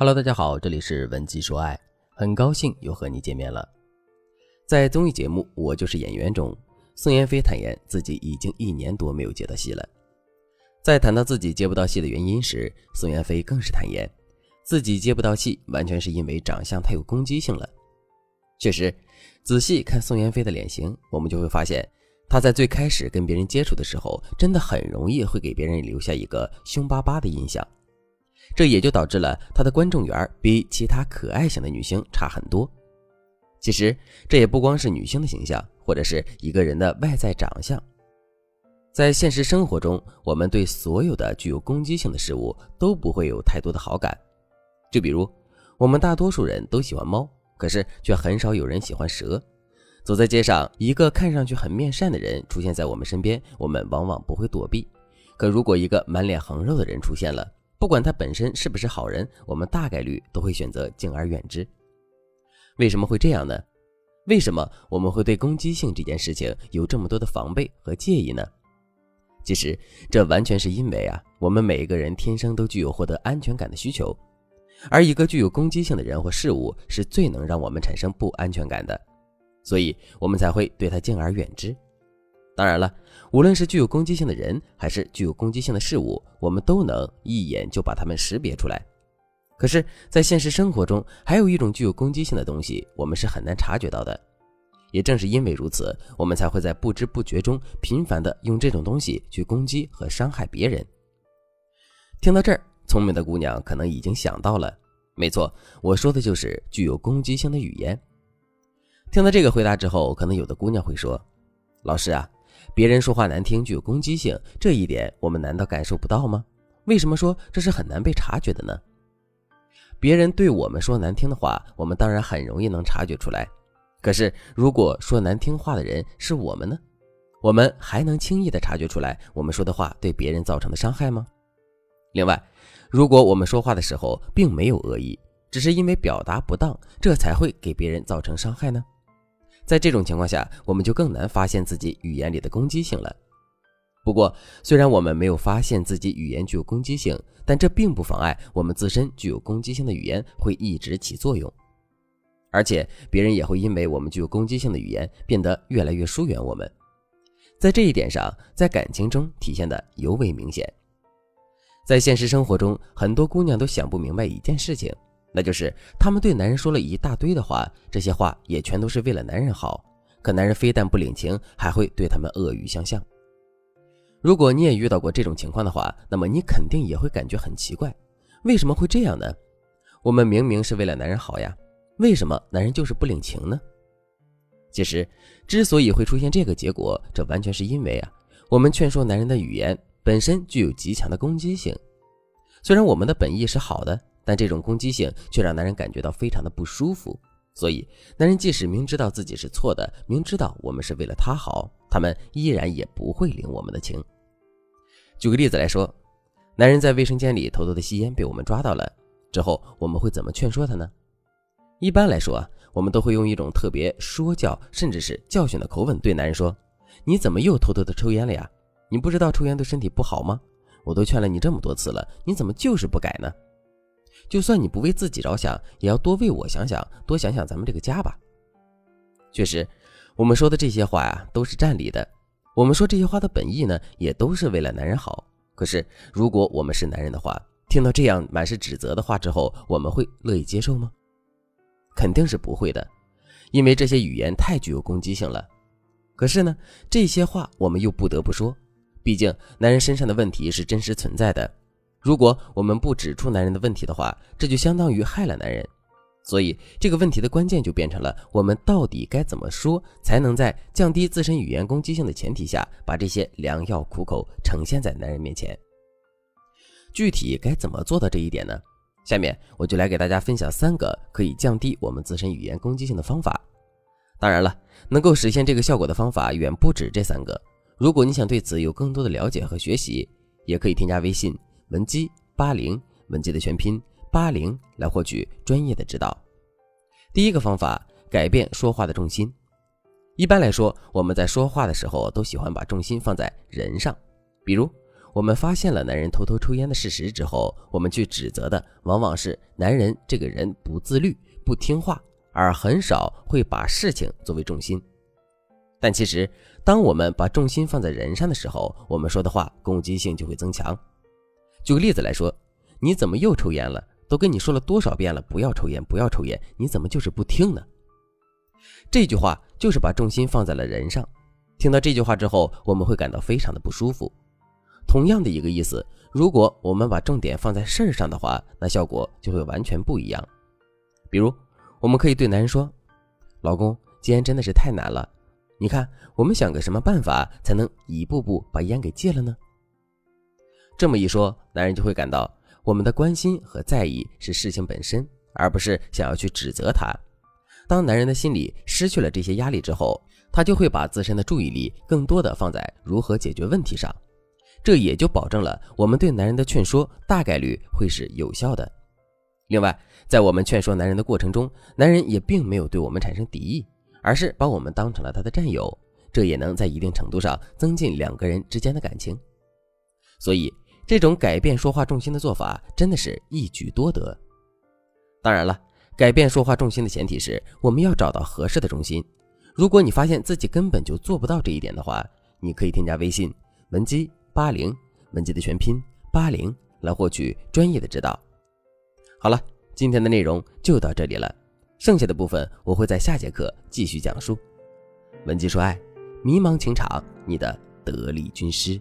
Hello，大家好，这里是文姬说爱，很高兴又和你见面了。在综艺节目《我就是演员》中，宋妍霏坦言自己已经一年多没有接到戏了。在谈到自己接不到戏的原因时，宋妍霏更是坦言，自己接不到戏完全是因为长相太有攻击性了。确实，仔细看宋妍霏的脸型，我们就会发现，她在最开始跟别人接触的时候，真的很容易会给别人留下一个凶巴巴的印象。这也就导致了她的观众缘比其他可爱型的女星差很多。其实，这也不光是女性的形象，或者是一个人的外在长相。在现实生活中，我们对所有的具有攻击性的事物都不会有太多的好感。就比如，我们大多数人都喜欢猫。可是却很少有人喜欢蛇。走在街上，一个看上去很面善的人出现在我们身边，我们往往不会躲避。可如果一个满脸横肉的人出现了，不管他本身是不是好人，我们大概率都会选择敬而远之。为什么会这样呢？为什么我们会对攻击性这件事情有这么多的防备和介意呢？其实这完全是因为啊，我们每一个人天生都具有获得安全感的需求。而一个具有攻击性的人或事物是最能让我们产生不安全感的，所以我们才会对他敬而远之。当然了，无论是具有攻击性的人，还是具有攻击性的事物，我们都能一眼就把它们识别出来。可是，在现实生活中，还有一种具有攻击性的东西，我们是很难察觉到的。也正是因为如此，我们才会在不知不觉中频繁地用这种东西去攻击和伤害别人。听到这儿。聪明的姑娘可能已经想到了，没错，我说的就是具有攻击性的语言。听到这个回答之后，可能有的姑娘会说：“老师啊，别人说话难听，具有攻击性，这一点我们难道感受不到吗？为什么说这是很难被察觉的呢？”别人对我们说难听的话，我们当然很容易能察觉出来。可是，如果说难听话的人是我们呢？我们还能轻易的察觉出来我们说的话对别人造成的伤害吗？另外，如果我们说话的时候并没有恶意，只是因为表达不当，这才会给别人造成伤害呢？在这种情况下，我们就更难发现自己语言里的攻击性了。不过，虽然我们没有发现自己语言具有攻击性，但这并不妨碍我们自身具有攻击性的语言会一直起作用，而且别人也会因为我们具有攻击性的语言变得越来越疏远我们。在这一点上，在感情中体现的尤为明显。在现实生活中，很多姑娘都想不明白一件事情，那就是她们对男人说了一大堆的话，这些话也全都是为了男人好，可男人非但不领情，还会对他们恶语相向。如果你也遇到过这种情况的话，那么你肯定也会感觉很奇怪，为什么会这样呢？我们明明是为了男人好呀，为什么男人就是不领情呢？其实，之所以会出现这个结果，这完全是因为啊，我们劝说男人的语言。本身具有极强的攻击性，虽然我们的本意是好的，但这种攻击性却让男人感觉到非常的不舒服。所以，男人即使明知道自己是错的，明知道我们是为了他好，他们依然也不会领我们的情。举个例子来说，男人在卫生间里偷偷的吸烟被我们抓到了之后，我们会怎么劝说他呢？一般来说啊，我们都会用一种特别说教甚至是教训的口吻对男人说：“你怎么又偷偷的抽烟了呀？”你不知道抽烟对身体不好吗？我都劝了你这么多次了，你怎么就是不改呢？就算你不为自己着想，也要多为我想想，多想想咱们这个家吧。确实，我们说的这些话呀，都是占理的。我们说这些话的本意呢，也都是为了男人好。可是，如果我们是男人的话，听到这样满是指责的话之后，我们会乐意接受吗？肯定是不会的，因为这些语言太具有攻击性了。可是呢，这些话我们又不得不说。毕竟，男人身上的问题是真实存在的。如果我们不指出男人的问题的话，这就相当于害了男人。所以，这个问题的关键就变成了：我们到底该怎么说，才能在降低自身语言攻击性的前提下，把这些良药苦口呈现在男人面前？具体该怎么做到这一点呢？下面我就来给大家分享三个可以降低我们自身语言攻击性的方法。当然了，能够实现这个效果的方法远不止这三个。如果你想对此有更多的了解和学习，也可以添加微信文姬八零，文姬的全拼八零，来获取专业的指导。第一个方法，改变说话的重心。一般来说，我们在说话的时候都喜欢把重心放在人上，比如我们发现了男人偷偷抽烟的事实之后，我们去指责的往往是男人这个人不自律、不听话，而很少会把事情作为重心。但其实，当我们把重心放在人上的时候，我们说的话攻击性就会增强。举个例子来说，你怎么又抽烟了？都跟你说了多少遍了，不要抽烟，不要抽烟，你怎么就是不听呢？这句话就是把重心放在了人上。听到这句话之后，我们会感到非常的不舒服。同样的一个意思，如果我们把重点放在事儿上的话，那效果就会完全不一样。比如，我们可以对男人说：“老公，戒烟真的是太难了，你看，我们想个什么办法才能一步步把烟给戒了呢？”这么一说，男人就会感到我们的关心和在意是事情本身，而不是想要去指责他。当男人的心里失去了这些压力之后，他就会把自身的注意力更多的放在如何解决问题上。这也就保证了我们对男人的劝说大概率会是有效的。另外，在我们劝说男人的过程中，男人也并没有对我们产生敌意，而是把我们当成了他的战友，这也能在一定程度上增进两个人之间的感情。所以，这种改变说话重心的做法真的是一举多得。当然了，改变说话重心的前提是我们要找到合适的重心。如果你发现自己根本就做不到这一点的话，你可以添加微信文姬。八零文姬的全拼八零来获取专业的指导。好了，今天的内容就到这里了，剩下的部分我会在下节课继续讲述。文姬说爱，迷茫情场，你的得力军师。